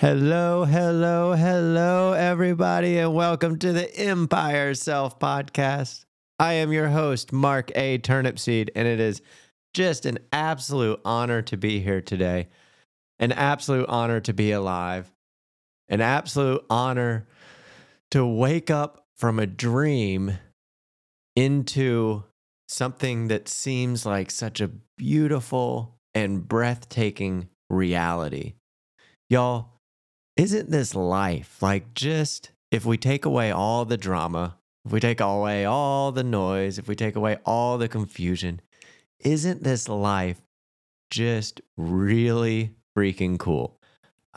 Hello, hello, hello, everybody, and welcome to the Empire Self Podcast. I am your host, Mark A. Turnipseed, and it is just an absolute honor to be here today. An absolute honor to be alive. An absolute honor to wake up from a dream into something that seems like such a beautiful and breathtaking reality. Y'all, isn't this life like just if we take away all the drama, if we take away all the noise, if we take away all the confusion, isn't this life just really freaking cool?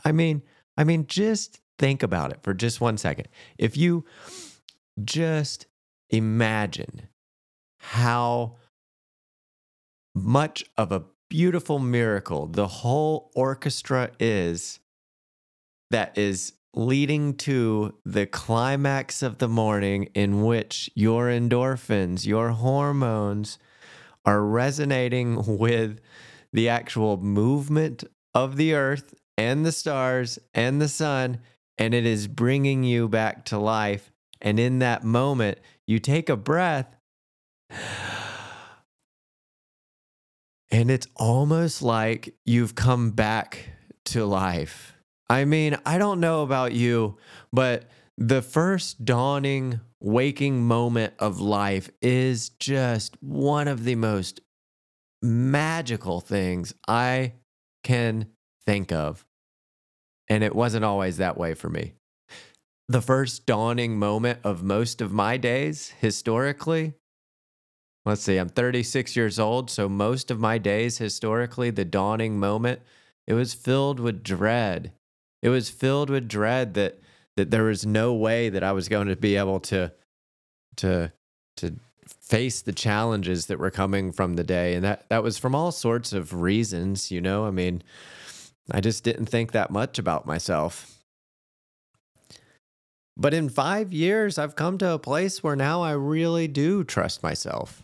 I mean, I mean just think about it for just one second. If you just imagine how much of a beautiful miracle the whole orchestra is that is leading to the climax of the morning in which your endorphins, your hormones are resonating with the actual movement of the earth and the stars and the sun, and it is bringing you back to life. And in that moment, you take a breath. And it's almost like you've come back to life I mean, I don't know about you, but the first dawning waking moment of life is just one of the most magical things I can think of. And it wasn't always that way for me. The first dawning moment of most of my days, historically, let's see, I'm 36 years old. So most of my days, historically, the dawning moment, it was filled with dread it was filled with dread that that there was no way that I was going to be able to to to face the challenges that were coming from the day and that that was from all sorts of reasons, you know? I mean, I just didn't think that much about myself. But in 5 years I've come to a place where now I really do trust myself.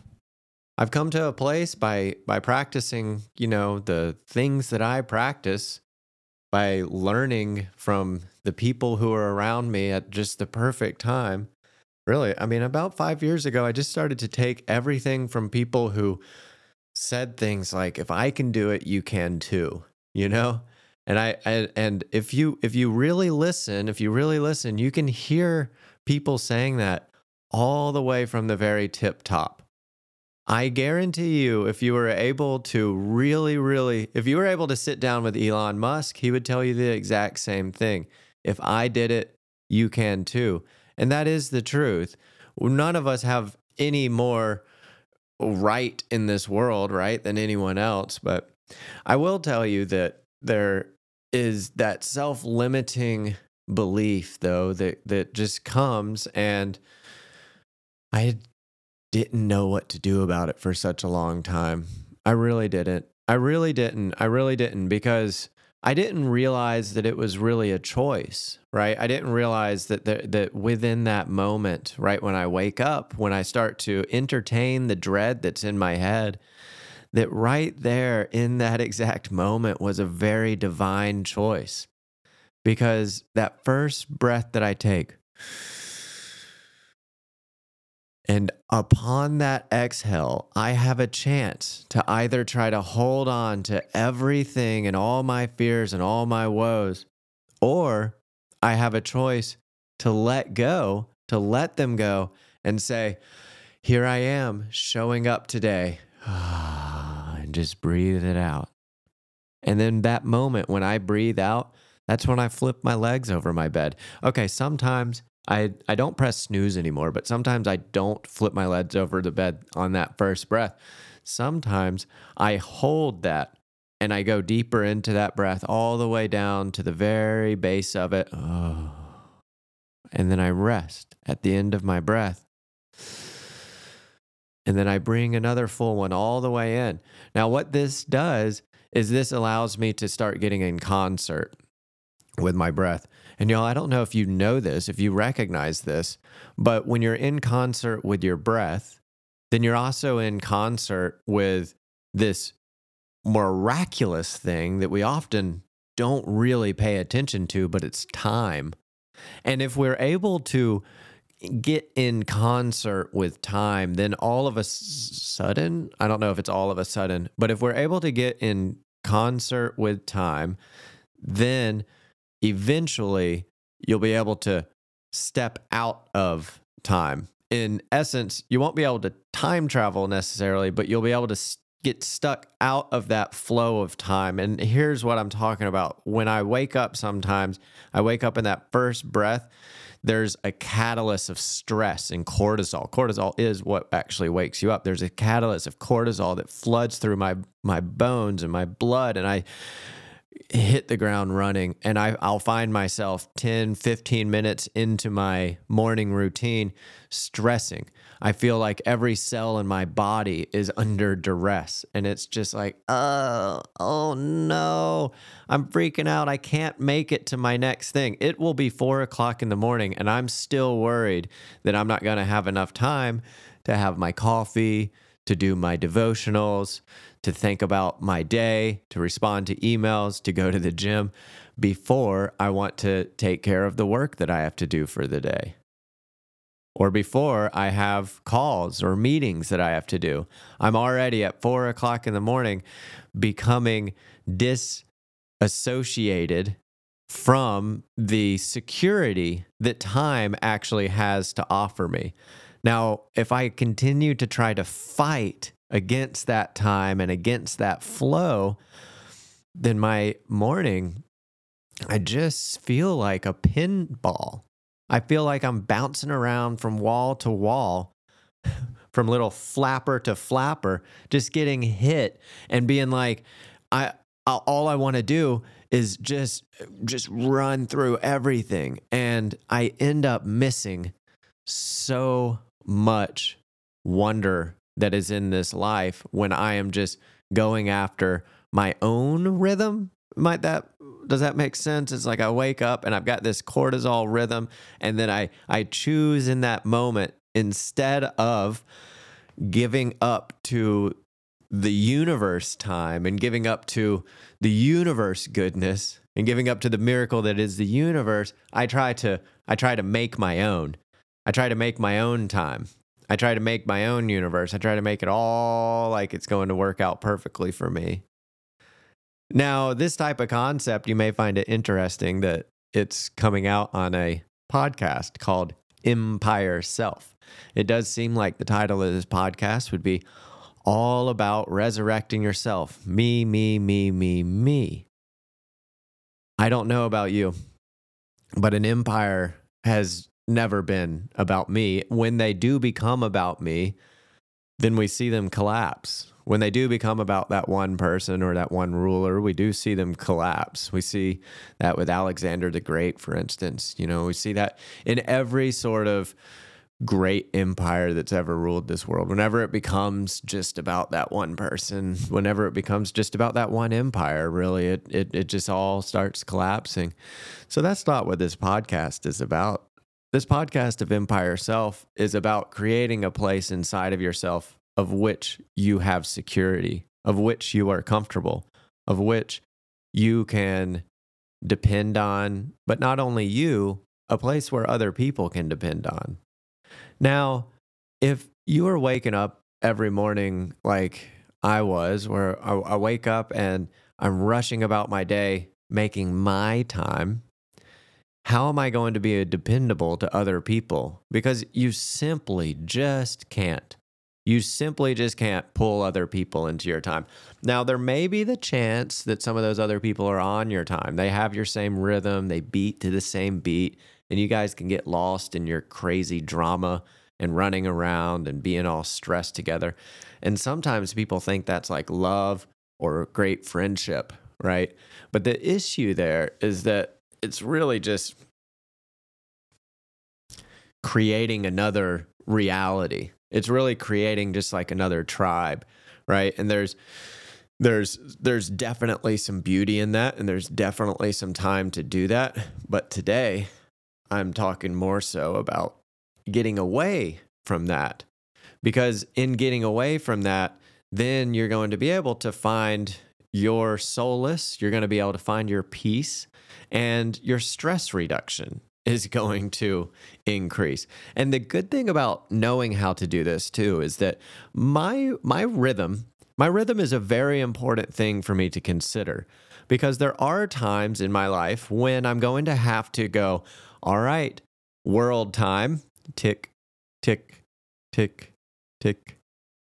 I've come to a place by by practicing, you know, the things that I practice by learning from the people who are around me at just the perfect time. Really, I mean, about five years ago, I just started to take everything from people who said things like, if I can do it, you can too, you know? And I, I and if you if you really listen, if you really listen, you can hear people saying that all the way from the very tip top. I guarantee you, if you were able to really, really, if you were able to sit down with Elon Musk, he would tell you the exact same thing. If I did it, you can too. And that is the truth. None of us have any more right in this world, right, than anyone else. But I will tell you that there is that self limiting belief, though, that, that just comes. And I didn't know what to do about it for such a long time. I really didn't. I really didn't. I really didn't because I didn't realize that it was really a choice, right? I didn't realize that the, that within that moment, right when I wake up, when I start to entertain the dread that's in my head, that right there in that exact moment was a very divine choice. Because that first breath that I take, and upon that exhale, I have a chance to either try to hold on to everything and all my fears and all my woes, or I have a choice to let go, to let them go and say, Here I am showing up today. and just breathe it out. And then that moment when I breathe out, that's when I flip my legs over my bed. Okay, sometimes I I don't press snooze anymore, but sometimes I don't flip my legs over the bed on that first breath. Sometimes I hold that and I go deeper into that breath all the way down to the very base of it. Oh. And then I rest at the end of my breath. And then I bring another full one all the way in. Now, what this does is this allows me to start getting in concert with my breath. And y'all, I don't know if you know this, if you recognize this, but when you're in concert with your breath, then you're also in concert with this miraculous thing that we often don't really pay attention to, but it's time. And if we're able to get in concert with time, then all of a sudden, I don't know if it's all of a sudden, but if we're able to get in concert with time, then eventually you'll be able to step out of time. In essence, you won't be able to time travel necessarily, but you'll be able to get stuck out of that flow of time. And here's what I'm talking about. When I wake up sometimes, I wake up in that first breath, there's a catalyst of stress and cortisol. Cortisol is what actually wakes you up. There's a catalyst of cortisol that floods through my my bones and my blood and I hit the ground running and I, I'll find myself 10, 15 minutes into my morning routine stressing. I feel like every cell in my body is under duress. And it's just like, oh, oh no, I'm freaking out. I can't make it to my next thing. It will be four o'clock in the morning, and I'm still worried that I'm not going to have enough time to have my coffee, to do my devotionals, to think about my day, to respond to emails, to go to the gym before I want to take care of the work that I have to do for the day. Or before I have calls or meetings that I have to do. I'm already at four o'clock in the morning becoming disassociated from the security that time actually has to offer me. Now, if I continue to try to fight against that time and against that flow, then my morning, I just feel like a pinball. I feel like I'm bouncing around from wall to wall, from little flapper to flapper, just getting hit and being like, I all I want to do is just just run through everything and I end up missing so much wonder that is in this life when I am just going after my own rhythm. Might that does that make sense? It's like I wake up and I've got this cortisol rhythm, and then I I choose in that moment instead of giving up to the universe time and giving up to the universe goodness and giving up to the miracle that is the universe, I try to I try to make my own. I try to make my own time. I try to make my own universe. I try to make it all like it's going to work out perfectly for me. Now, this type of concept, you may find it interesting that it's coming out on a podcast called Empire Self. It does seem like the title of this podcast would be all about resurrecting yourself. Me, me, me, me, me. I don't know about you, but an empire has never been about me. When they do become about me, then we see them collapse. When they do become about that one person or that one ruler, we do see them collapse. We see that with Alexander the Great, for instance. You know, we see that in every sort of great empire that's ever ruled this world. Whenever it becomes just about that one person, whenever it becomes just about that one empire, really, it it it just all starts collapsing. So that's not what this podcast is about. This podcast of Empire Self is about creating a place inside of yourself of which you have security, of which you are comfortable, of which you can depend on, but not only you, a place where other people can depend on. Now, if you are waking up every morning like I was, where I, wake up and I'm rushing about my day, making my time, how am I going to be dependable to other people? Because you simply just can't. You simply just can't pull other people into your time. Now, there may be the chance that some of those other people are on your time. They have your same rhythm, they beat to the same beat, and you guys can get lost in your crazy drama and running around and being all stressed together. And sometimes people think that's like love or great friendship, right? But the issue there is that it's really just creating another reality. It's really creating just like another tribe, right? And there's there's there's definitely some beauty in that and there's definitely some time to do that, but today I'm talking more so about getting away from that. Because in getting away from that, then you're going to be able to find your solace, you're going to be able to find your peace, and your stress reduction is going to increase. And the good thing about knowing how to do this too is that my my rhythm, my rhythm is a very important thing for me to consider because there are times in my life when I'm going to have to go, all right, world time, tick tick tick tick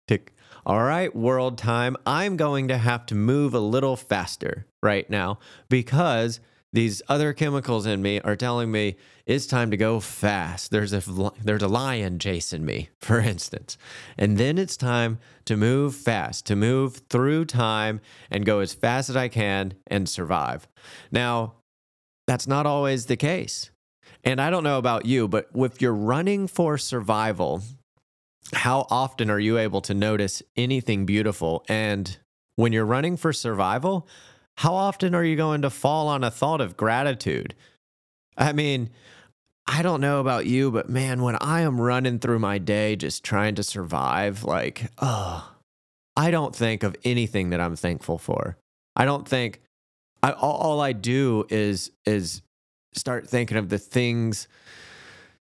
tick. All right, world time, I'm going to have to move a little faster right now because these other chemicals in me are telling me it's time to go fast. There's a there's a lion chasing me, for instance. And then it's time to move fast, to move through time and go as fast as I can and survive. Now, that's not always the case. And I don't know about you, but if you're running for survival, how often are you able to notice anything beautiful? And when you're running for survival, how often are you going to fall on a thought of gratitude? I mean, I don't know about you, but man, when I am running through my day just trying to survive, like, oh, I don't think of anything that I'm thankful for. I don't think I all, all I do is is start thinking of the things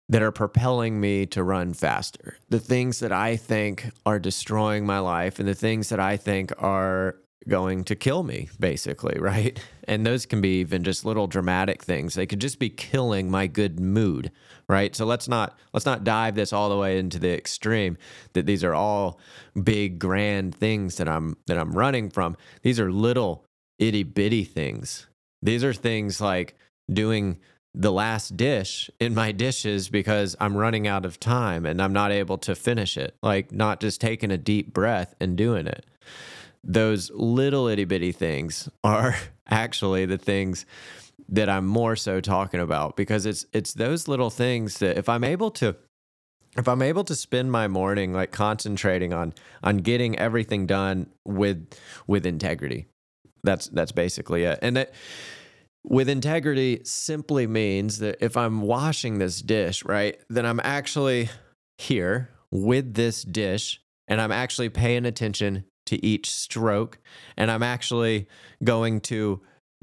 that are propelling me to run faster, the things that I think are destroying my life, and the things that I think are going to kill me, basically, right? And those can be even just little dramatic things. They could just be killing my good mood, right? So let's not let's not dive this all the way into the extreme that these are all big grand things that I'm that I'm running from. These are little itty bitty things. These are things like doing the last dish in my dishes because I'm running out of time and I'm not able to finish it. Like not just taking a deep breath and doing it those little itty bitty things are actually the things that I'm more so talking about because it's it's those little things that if I'm able to if I'm able to spend my morning like concentrating on on getting everything done with with integrity. That's that's basically it. And that with integrity simply means that if I'm washing this dish, right, then I'm actually here with this dish and I'm actually paying attention to each stroke. And I'm actually going to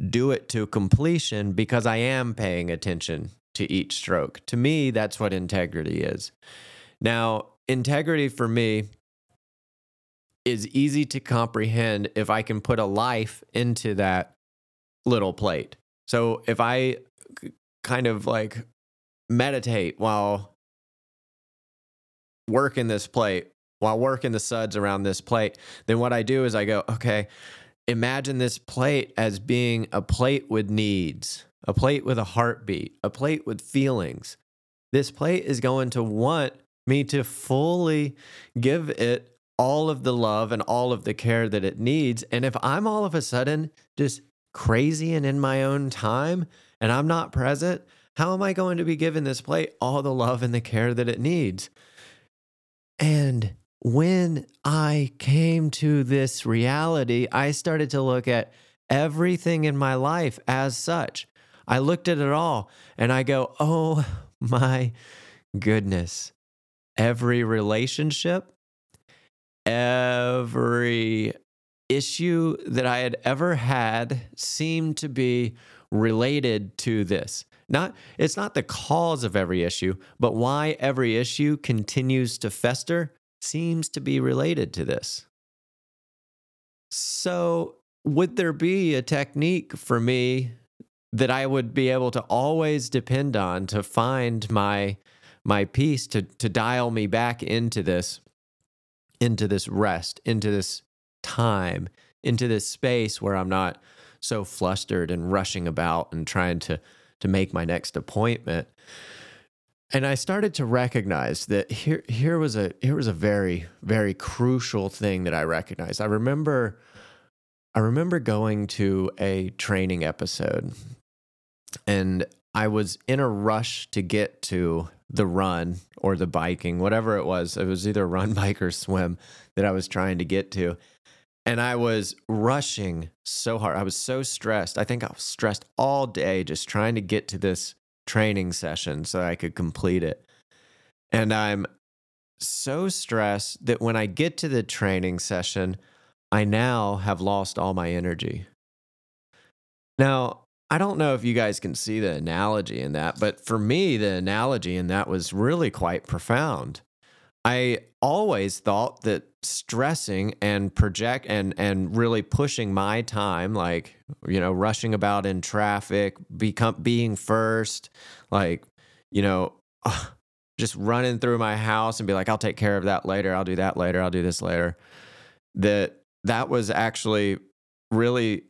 do it to completion because I am paying attention to each stroke. To me, that's what integrity is. Now, integrity for me is easy to comprehend if I can put a life into that little plate. So if I kind of like meditate while working this plate while working the suds around this plate, then what I do is I go, okay, imagine this plate as being a plate with needs, a plate with a heartbeat, a plate with feelings. This plate is going to want me to fully give it all of the love and all of the care that it needs. And if I'm all of a sudden just crazy and in my own time and I'm not present, how am I going to be giving this plate all the love and the care that it needs? And when I came to this reality, I started to look at everything in my life as such. I looked at it all and I go, oh my goodness. Every relationship, every issue that I had ever had seemed to be related to this. Not it's not the cause of every issue, but why every issue continues to fester seems to be related to this. So, would there be a technique for me that I would be able to always depend on to find my my peace to to dial me back into this into this rest, into this time, into this space where I'm not so flustered and rushing about and trying to to make my next appointment and I started to recognize that here here was a here was a very very crucial thing that I recognized. I remember I remember going to a training episode and I was in a rush to get to the run or the biking, whatever it was. It was either run, bike, or swim that I was trying to get to. And I was rushing so hard. I was so stressed. I think I was stressed all day just trying to get to this training session so I could complete it. And I'm so stressed that when I get to the training session, I now have lost all my energy. Now, I don't know if you guys can see the analogy in that, but for me, the analogy in that was really quite profound. I always thought that stressing and project and and really pushing my time like you know rushing about in traffic become being first like you know just running through my house and be like I'll take care of that later. I'll do that later. I'll do this later. That that was actually really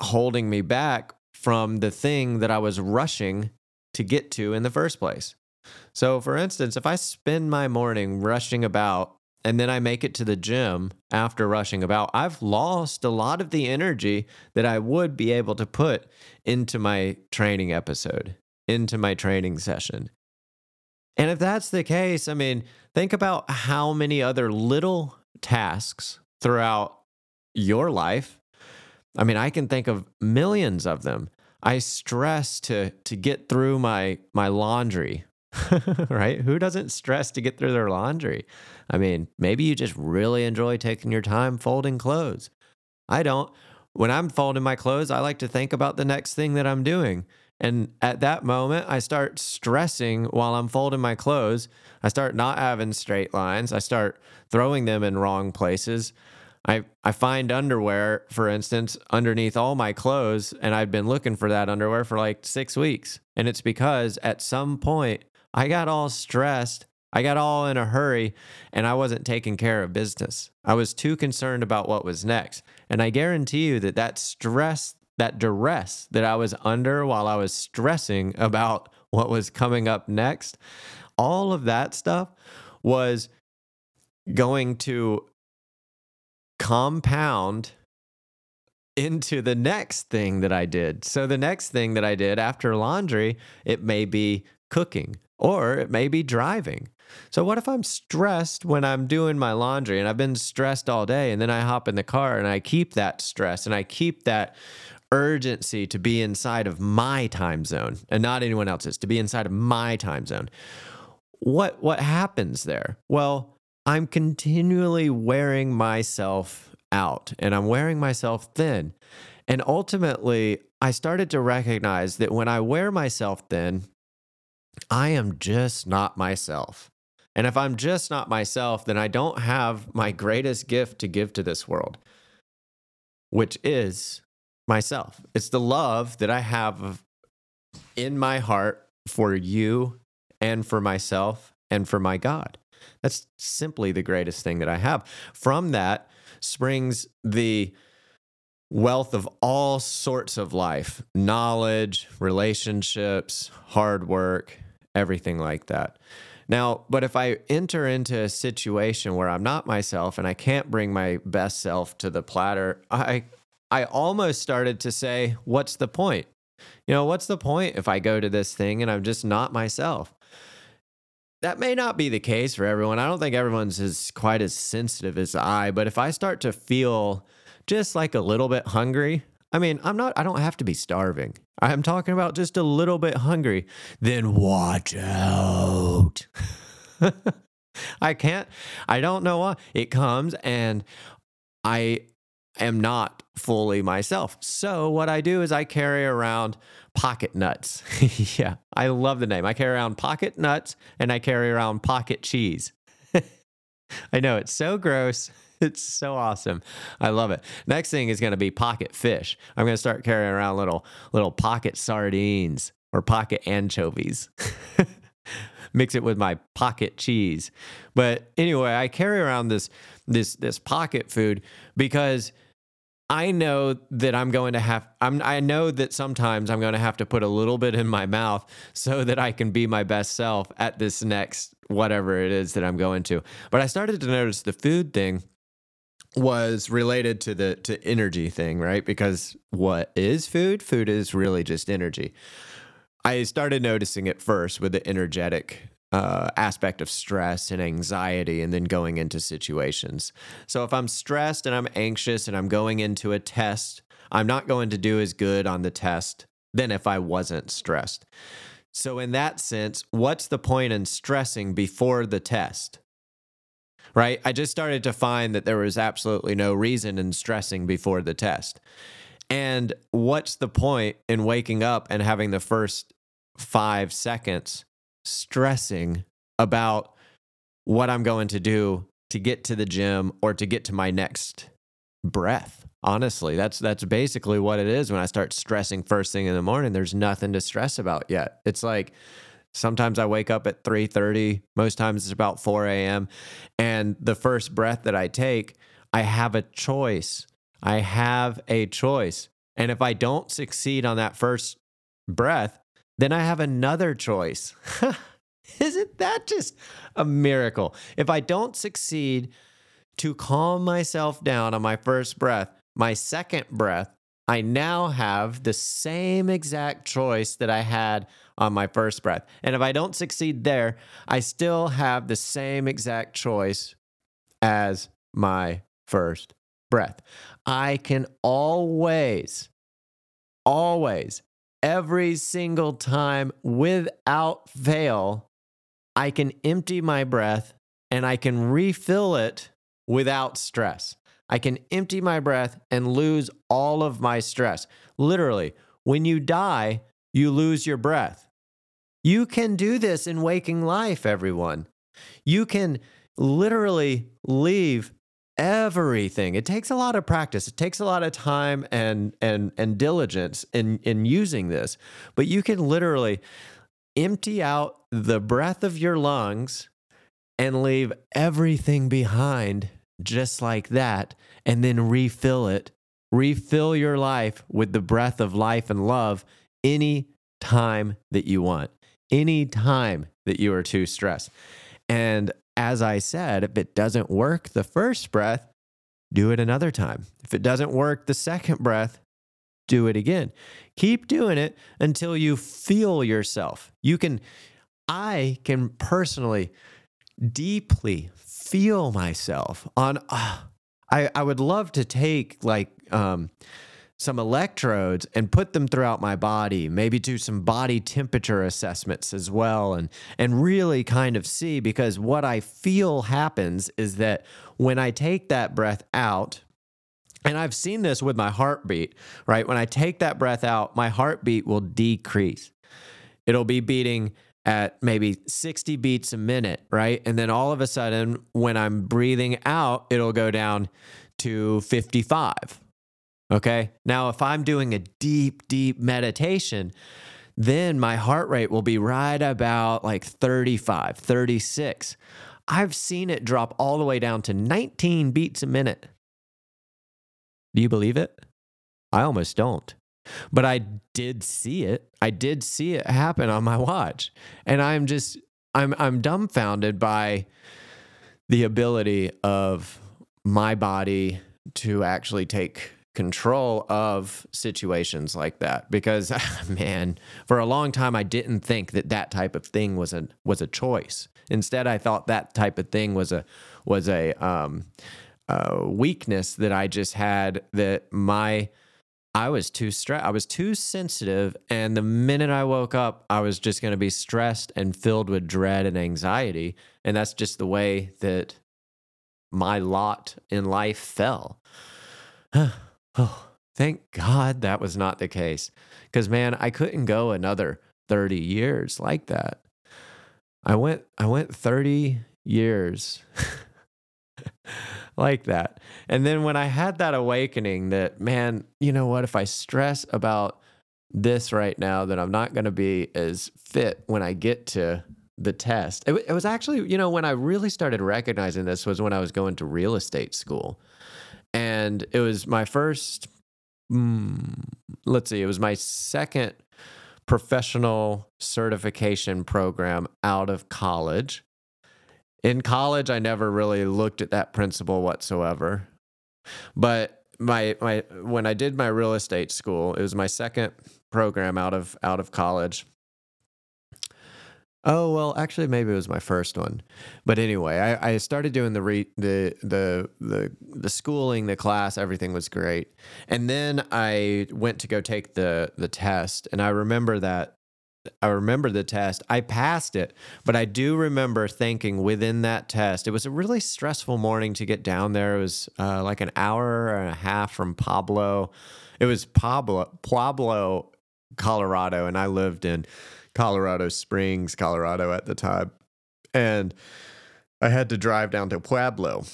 holding me back from the thing that I was rushing to get to in the first place. So, for instance, if I spend my morning rushing about and then I make it to the gym after rushing about, I've lost a lot of the energy that I would be able to put into my training episode, into my training session. And if that's the case, I mean, think about how many other little tasks throughout your life I mean, I can think of millions of them. I stress to to get through my my laundry. right? Who doesn't stress to get through their laundry? I mean, maybe you just really enjoy taking your time folding clothes. I don't. When I'm folding my clothes, I like to think about the next thing that I'm doing. And at that moment, I start stressing while I'm folding my clothes. I start not having straight lines. I start throwing them in wrong places. I, I find underwear, for instance, underneath all my clothes, and I've been looking for that underwear for like six weeks. And it's because at some point I got all stressed, I got all in a hurry, and I wasn't taking care of business. I was too concerned about what was next. And I guarantee you that that stress, that duress that I was under while I was stressing about what was coming up next, all of that stuff was going to compound into the next thing that I did. So the next thing that I did after laundry, it may be cooking or it may be driving. So what if I'm stressed when I'm doing my laundry and I've been stressed all day and then I hop in the car and I keep that stress and I keep that urgency to be inside of my time zone and not anyone else's to be inside of my time zone. What what happens there? Well, I'm continually wearing myself out and I'm wearing myself thin. And ultimately, I started to recognize that when I wear myself thin, I am just not myself. And if I'm just not myself, then I don't have my greatest gift to give to this world, which is myself. It's the love that I have in my heart for you and for myself and for my God. That's simply the greatest thing that I have. From that springs the wealth of all sorts of life knowledge, relationships, hard work, everything like that. Now, but if I enter into a situation where I'm not myself and I can't bring my best self to the platter, I I almost started to say, what's the point? You know, what's the point if I go to this thing and I'm just not myself? that may not be the case for everyone. I don't think everyone's as quite as sensitive as I, but if I start to feel just like a little bit hungry, I mean, I'm not I don't have to be starving. I'm talking about just a little bit hungry, then watch out. I can't I don't know why it comes and I am not fully myself. So what I do is I carry around pocket nuts. yeah, I love the name. I carry around pocket nuts and I carry around pocket cheese. I know it's so gross. It's so awesome. I love it. Next thing is going to be pocket fish. I'm going to start carrying around little little pocket sardines or pocket anchovies. Mix it with my pocket cheese. But anyway, I carry around this this this pocket food because I know that I'm going to have I'm I know that sometimes I'm going to have to put a little bit in my mouth so that I can be my best self at this next whatever it is that I'm going to. But I started to notice the food thing was related to the to energy thing, right? Because what is food? Food is really just energy. I started noticing it first with the energetic uh, aspect of stress and anxiety and then going into situations. So if I'm stressed and I'm anxious and I'm going into a test, I'm not going to do as good on the test than if I wasn't stressed. So, in that sense, what's the point in stressing before the test? Right? I just started to find that there was absolutely no reason in stressing before the test. And what's the point in waking up and having the first five seconds stressing about what I'm going to do to get to the gym or to get to my next breath? Honestly, that's that's basically what it is when I start stressing first thing in the morning. There's nothing to stress about yet. It's like sometimes I wake up at 3:30, most times it's about 4 a.m. And the first breath that I take, I have a choice I have a choice. And if I don't succeed on that first breath, then I have another choice. Isn't that just a miracle? If I don't succeed to calm myself down on my first breath, my second breath, I now have the same exact choice that I had on my first breath. And if I don't succeed there, I still have the same exact choice as my first breath. I can always, always, every single time without fail, I can empty my breath and I can refill it without stress. I can empty my breath and lose all of my stress. Literally, when you die, you lose your breath. You can do this in waking life, everyone. You can literally leave everything. It takes a lot of practice. It takes a lot of time and and and diligence in in using this. But you can literally empty out the breath of your lungs and leave everything behind just like that and then refill it. Refill your life with the breath of life and love any time that you want. Any time that you are too stressed. And as I said, if it doesn't work the first breath, do it another time. If it doesn't work the second breath, do it again. Keep doing it until you feel yourself. You can, I can personally deeply feel myself on, uh, I, I would love to take like, um, some electrodes and put them throughout my body, maybe do some body temperature assessments as well and and really kind of see because what I feel happens is that when I take that breath out and I've seen this with my heartbeat, right? When I take that breath out, my heartbeat will decrease. It'll be beating at maybe 60 beats a minute, right? And then all of a sudden when I'm breathing out, it'll go down to 55 Okay. Now, if I'm doing a deep, deep meditation, then my heart rate will be right about like 35, 36. I've seen it drop all the way down to 19 beats a minute. Do you believe it? I almost don't. But I did see it. I did see it happen on my watch. And I'm just I'm I'm dumbfounded by the ability of my body to actually take control of situations like that because man for a long time I didn't think that that type of thing was a was a choice. Instead I thought that type of thing was a was a um a weakness that I just had that my I was too stressed I was too sensitive. And the minute I woke up I was just going to be stressed and filled with dread and anxiety. And that's just the way that my lot in life fell Oh, thank God that was not the case. Because, man, I couldn't go another 30 years like that. I went, I went 30 years like that. And then when I had that awakening that, man, you know what? If I stress about this right now, then I'm not going to be as fit when I get to the test. It, it was actually, you know, when I really started recognizing this was when I was going to real estate school and it was my first mm, let's see it was my second professional certification program out of college. In college i never really looked at that principle whatsoever. But my my when i did my real estate school it was my second program out of out of college Oh well, actually, maybe it was my first one, but anyway, I, I started doing the re, the the the the schooling, the class, everything was great, and then I went to go take the the test, and I remember that I remember the test. I passed it, but I do remember thinking within that test, it was a really stressful morning to get down there. It was uh, like an hour and a half from Pablo. It was Pablo, Pueblo, Colorado, and I lived in Colorado Springs, Colorado at the time, and I had to drive down to Pueblo,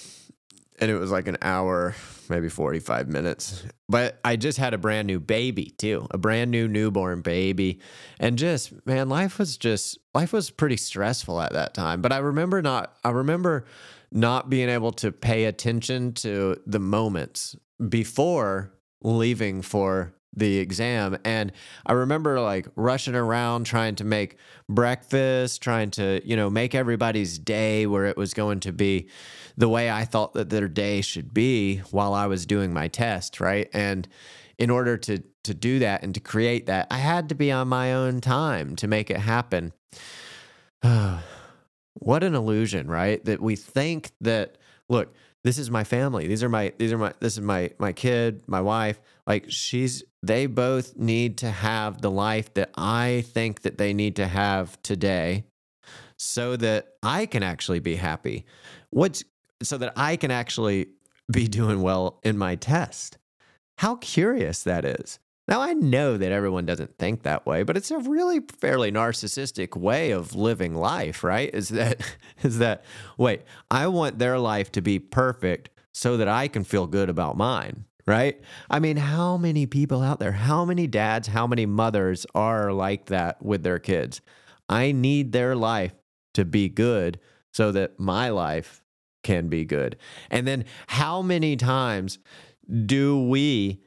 and it was like an hour maybe 45 minutes. But I just had a brand new baby too, a brand new newborn baby. And just, man, life was just, life was pretty stressful at that time. But I remember not, I remember not being able to pay attention to the moments before leaving for the exam. And I remember like rushing around trying to make breakfast, trying to, you know, make everybody's day where it was going to be the way I thought that their day should be while I was doing my test, right? And in order to to do that and to create that, I had to be on my own time to make it happen. what an illusion, right? That we think that look, this is my family. These are my these are my this is my my kid, my wife. Like she's they both need to have the life that I think that they need to have today so that I can actually be happy. What's so that I can actually be doing well in my test. How curious that is. Now, I know that everyone doesn't think that way, but it's a really fairly narcissistic way of living life, right? Is that, is that, wait, I want their life to be perfect so that I can feel good about mine, right? I mean, how many people out there, how many dads, how many mothers are like that with their kids? I need their life to be good so that my life can be good. And then how many times do we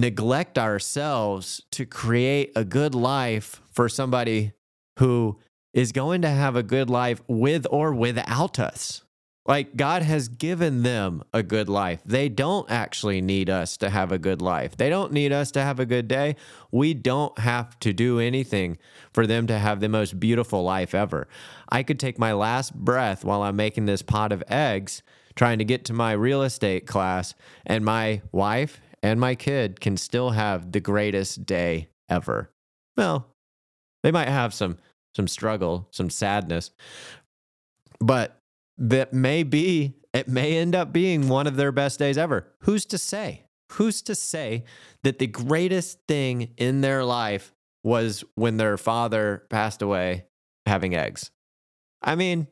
neglect ourselves to create a good life for somebody who is going to have a good life with or without us? Like God has given them a good life. They don't actually need us to have a good life. They don't need us to have a good day. We don't have to do anything for them to have the most beautiful life ever. I could take my last breath while I'm making this pot of eggs, trying to get to my real estate class, and my wife and my kid can still have the greatest day ever. Well, they might have some some struggle, some sadness, but that may be, it may end up being one of their best days ever. Who's to say? Who's to say that the greatest thing in their life was when their father passed away having eggs? I mean,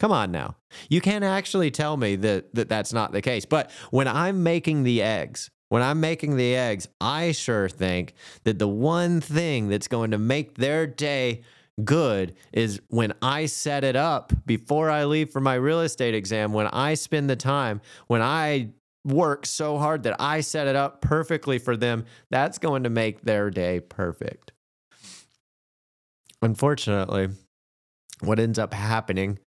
come on now. You can't actually tell me that, that that's not the case. But when I'm making the eggs, when I'm making the eggs, I sure think that the one thing that's going to make their day good is when I set it up before I leave for my real estate exam, when I spend the time, when I work so hard that I set it up perfectly for them, that's going to make their day perfect. Unfortunately, what ends up happening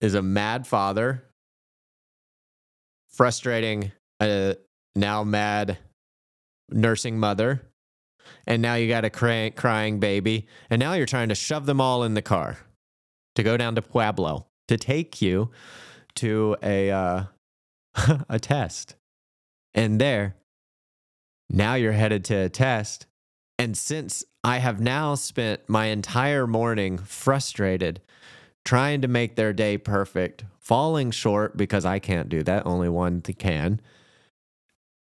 is a mad father frustrating a now mad nursing mother and now you got a cry- crying baby, and now you're trying to shove them all in the car to go down to Pueblo to take you to a uh, a test, and there, now you're headed to a test, and since I have now spent my entire morning frustrated trying to make their day perfect, falling short because I can't do that, only one can.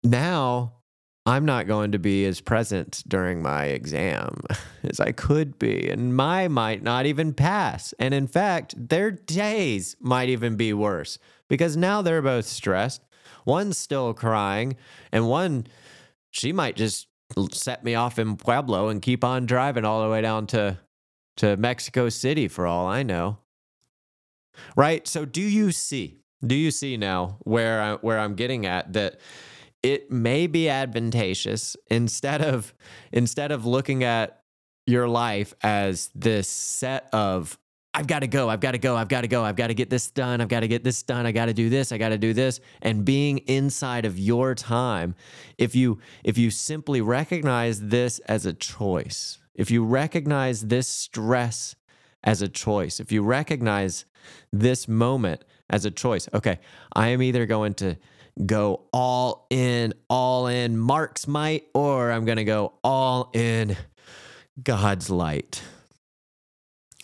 Now I'm not going to be as present during my exam as I could be, and my might not even pass. And in fact, their days might even be worse because now they're both stressed. One's still crying, and one, she might just set me off in Pueblo and keep on driving all the way down to, to Mexico City for all I know. Right? So, do you see? Do you see now where I, where I'm getting at that? It may be advantageous instead of instead of looking at your life as this set of I've got to go, I've got to go, I've got to go, I've got to get this done, I've got to get this done, I got to do this, I got to do this and being inside of your time if you if you simply recognize this as a choice. If you recognize this stress as a choice, if you recognize this moment as a choice. Okay, I am either going to go all in, all in Mark's might, or I'm going to go all in God's light.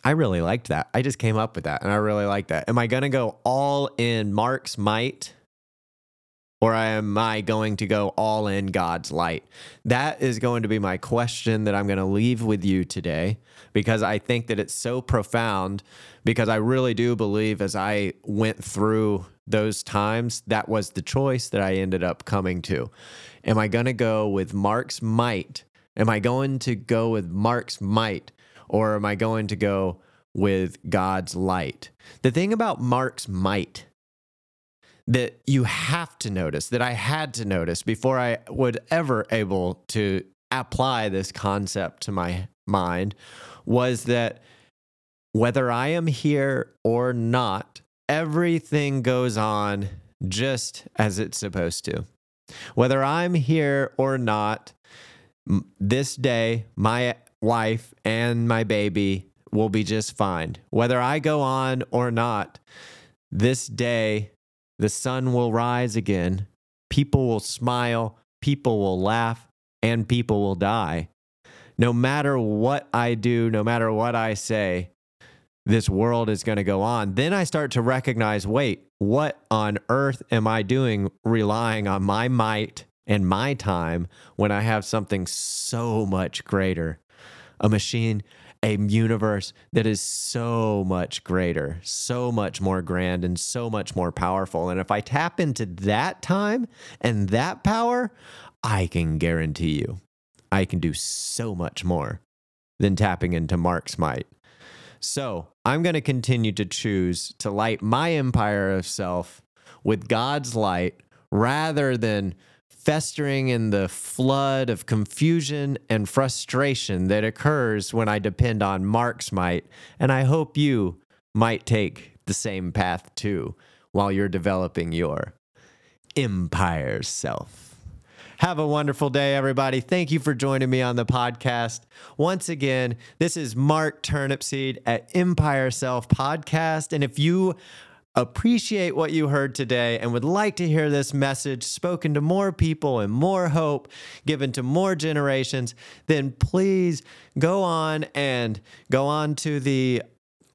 I really liked that. I just came up with that and I really like that. Am I going to go all in Mark's might or am I going to go all in God's light? That is going to be my question that I'm going to leave with you today because I think that it's so profound. Because I really do believe as I went through those times, that was the choice that I ended up coming to. Am I going to go with Mark's might? Am I going to go with Mark's might? Or am I going to go with God's light? The thing about Mark's might that you have to notice, that I had to notice before I would ever able to apply this concept to my mind was that whether I am here or not, everything goes on just as it's supposed to. Whether I'm here or not, this day, my wife and my baby will be just fine. Whether I go on or not, this day, the sun will rise again, people will smile, people will laugh, and people will die. No matter what I do, no matter what I say, this world is going to go on. Then I start to recognize wait, what on earth am I doing relying on my might and my time when I have something so much greater? A machine a universe that is so much greater, so much more grand, and so much more powerful. And if I tap into that time and that power, I can guarantee you I can do so much more than tapping into Mark's might. So I'm going to continue to choose to light my empire of self with God's light rather than festering in the flood of confusion and frustration that occurs when I depend on Mark's might. And I hope you might take the same path too while you're developing your empire self. Have a wonderful day, everybody. Thank you for joining me on the podcast. Once again, this is Mark Turnipseed at Empire Self Podcast. And if you appreciate what you heard today and would like to hear this message spoken to more people and more hope given to more generations, then please go on and go on to the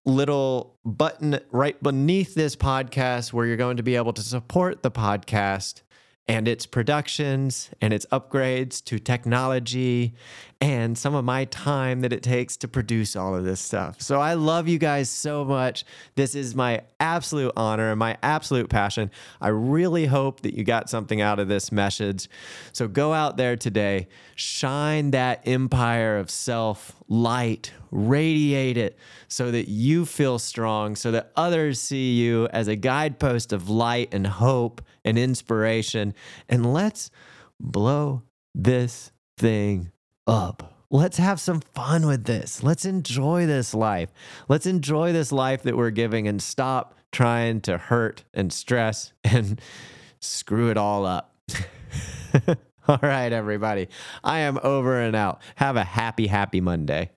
little button right beneath this podcast where you're going to be able to support the podcast and its productions and its upgrades to technology and some of my time that it takes to produce all of this stuff. So I love you guys so much. This is my absolute honor and my absolute passion. I really hope that you got something out of this message. So go out there today, shine that empire of self light, radiate it so that you feel strong, so that others see you as a guidepost of light and hope and inspiration. And let's blow this thing up. Let's have some fun with this. Let's enjoy this life. Let's enjoy this life that we're giving and stop trying to hurt and stress and screw it all up. all right, everybody. I am over and out. Have a happy, happy Monday.